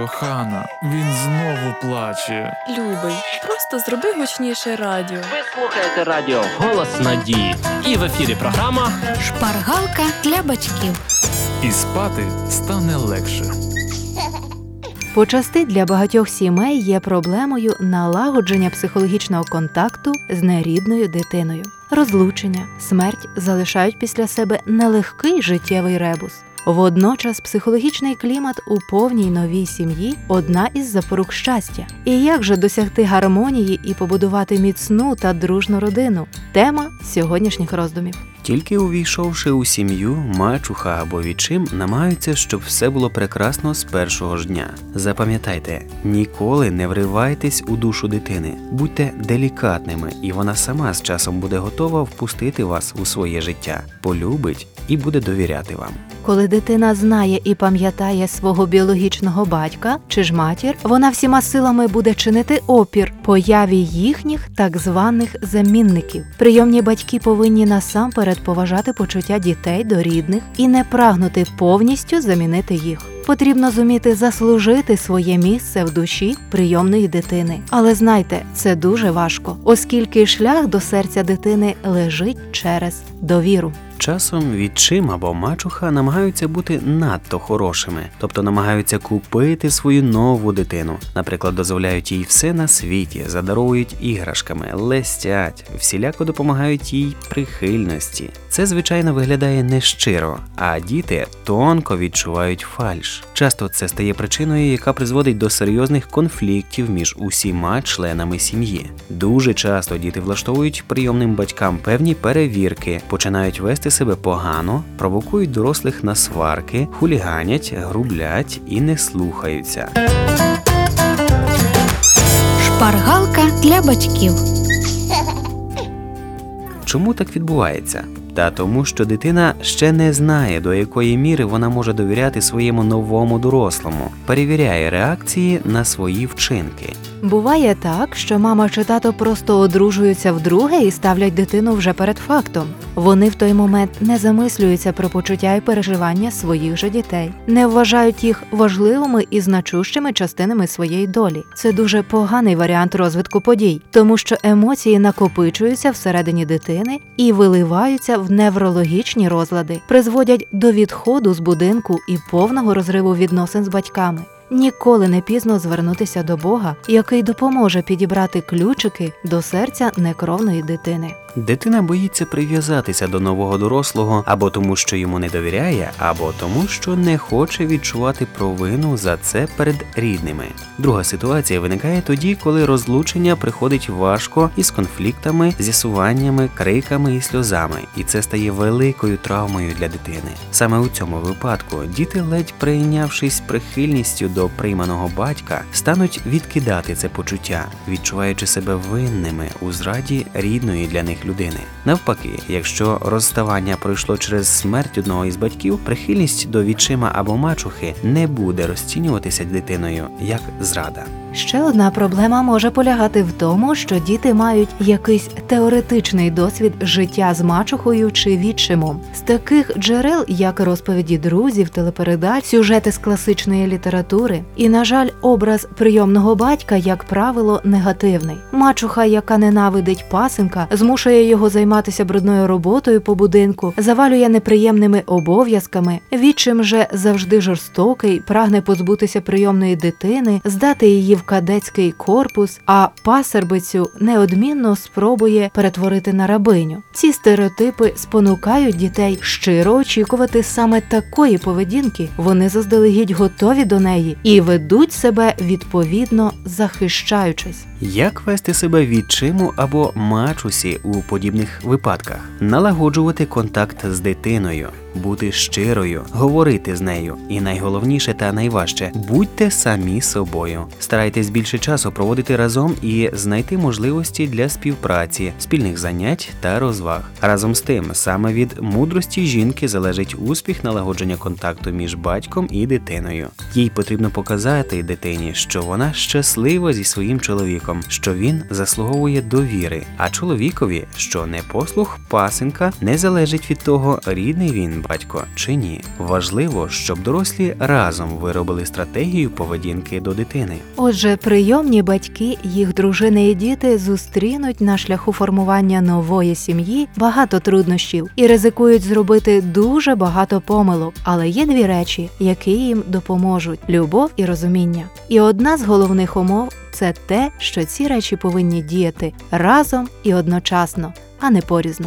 кохана, він знову плаче. Любий, просто зроби гучніше радіо. Ви слухаєте радіо Голос Надії. І в ефірі програма Шпаргалка для батьків. І спати стане легше. Почасти для багатьох сімей є проблемою налагодження психологічного контакту з нерідною дитиною. Розлучення, смерть залишають після себе нелегкий життєвий ребус. Водночас психологічний клімат у повній новій сім'ї одна із запорук щастя. І як же досягти гармонії і побудувати міцну та дружну родину? Тема сьогоднішніх роздумів. Тільки увійшовши у сім'ю, мачуха або відчим намагаються, щоб все було прекрасно з першого ж дня. Запам'ятайте, ніколи не вривайтесь у душу дитини, будьте делікатними, і вона сама з часом буде готова впустити вас у своє життя, полюбить і буде довіряти вам. Коли дитина знає і пам'ятає свого біологічного батька чи ж матір, вона всіма силами буде чинити опір появі їхніх так званих замінників. Прийомні батьки повинні насамперед поважати почуття дітей до рідних і не прагнути повністю замінити їх. Потрібно зуміти заслужити своє місце в душі прийомної дитини. Але знайте, це дуже важко, оскільки шлях до серця дитини лежить через довіру. Часом відчим або мачуха намагаються бути надто хорошими, тобто намагаються купити свою нову дитину. Наприклад, дозволяють їй все на світі, задаровують іграшками, лестять, всіляко допомагають їй прихильності. Це звичайно виглядає нещиро, а діти тонко відчувають фальш. Часто це стає причиною, яка призводить до серйозних конфліктів між усіма членами сім'ї. Дуже часто діти влаштовують прийомним батькам певні перевірки, починають вести себе погано, провокують дорослих на сварки, хуліганять, грублять і не слухаються. Шпаргалка для батьків. Чому так відбувається? Та тому, що дитина ще не знає, до якої міри вона може довіряти своєму новому дорослому, перевіряє реакції на свої вчинки. Буває так, що мама чи тато просто одружуються вдруге і ставлять дитину вже перед фактом. Вони в той момент не замислюються про почуття і переживання своїх же дітей, не вважають їх важливими і значущими частинами своєї долі. Це дуже поганий варіант розвитку подій, тому що емоції накопичуються всередині дитини і виливаються в неврологічні розлади, призводять до відходу з будинку і повного розриву відносин з батьками. Ніколи не пізно звернутися до Бога, який допоможе підібрати ключики до серця некровної дитини. Дитина боїться прив'язатися до нового дорослого або тому, що йому не довіряє, або тому, що не хоче відчувати провину за це перед рідними. Друга ситуація виникає тоді, коли розлучення приходить важко із конфліктами, з'ясуваннями, криками і сльозами, і це стає великою травмою для дитини. Саме у цьому випадку діти, ледь прийнявшись прихильністю до прийманого батька, стануть відкидати це почуття, відчуваючи себе винними у зраді рідної для них людини. Навпаки, якщо розставання пройшло через смерть одного із батьків, прихильність до відчима або мачухи не буде розцінюватися дитиною як зрада. Ще одна проблема може полягати в тому, що діти мають якийсь теоретичний досвід життя з мачухою чи відчимом. З таких джерел, як розповіді друзів, телепередач, сюжети з класичної літератури, і, на жаль, образ прийомного батька, як правило, негативний. Мачуха, яка ненавидить пасенка, змушує його займатися брудною роботою по будинку, завалює неприємними обов'язками. Відчим же завжди жорстокий, прагне позбутися прийомної дитини, здати її в кадетський корпус, а пасербицю неодмінно спробує перетворити на рабиню. Ці стереотипи спонукають дітей щиро очікувати саме такої поведінки. Вони заздалегідь готові до неї і ведуть себе відповідно захищаючись. Як вести себе відчиму або мачусі у подібних випадках? Налагоджувати контакт з дитиною, бути щирою, говорити з нею, і найголовніше та найважче будьте самі собою. Старайтесь більше часу проводити разом і знайти можливості для співпраці, спільних занять та розваг. Разом з тим, саме від мудрості жінки залежить успіх налагодження контакту між батьком і дитиною. Їй потрібно показати дитині, що вона щаслива зі своїм чоловіком, що він заслуговує довіри, а чоловікові, що непослух пасенка не залежить від того, рідний батько чи ні. Важливо, щоб дорослі разом виробили стратегію поведінки до дитини. Отже, прийомні батьки, їх дружини і діти зустрінуть на шляху формування нової сім'ї багато труднощів і ризикують зробити дуже багато помилок. Але є дві речі, які їм допоможуть: любов і розуміння. І одна з головних умов це те, що ці речі повинні діяти разом і одночасно, а не порізно.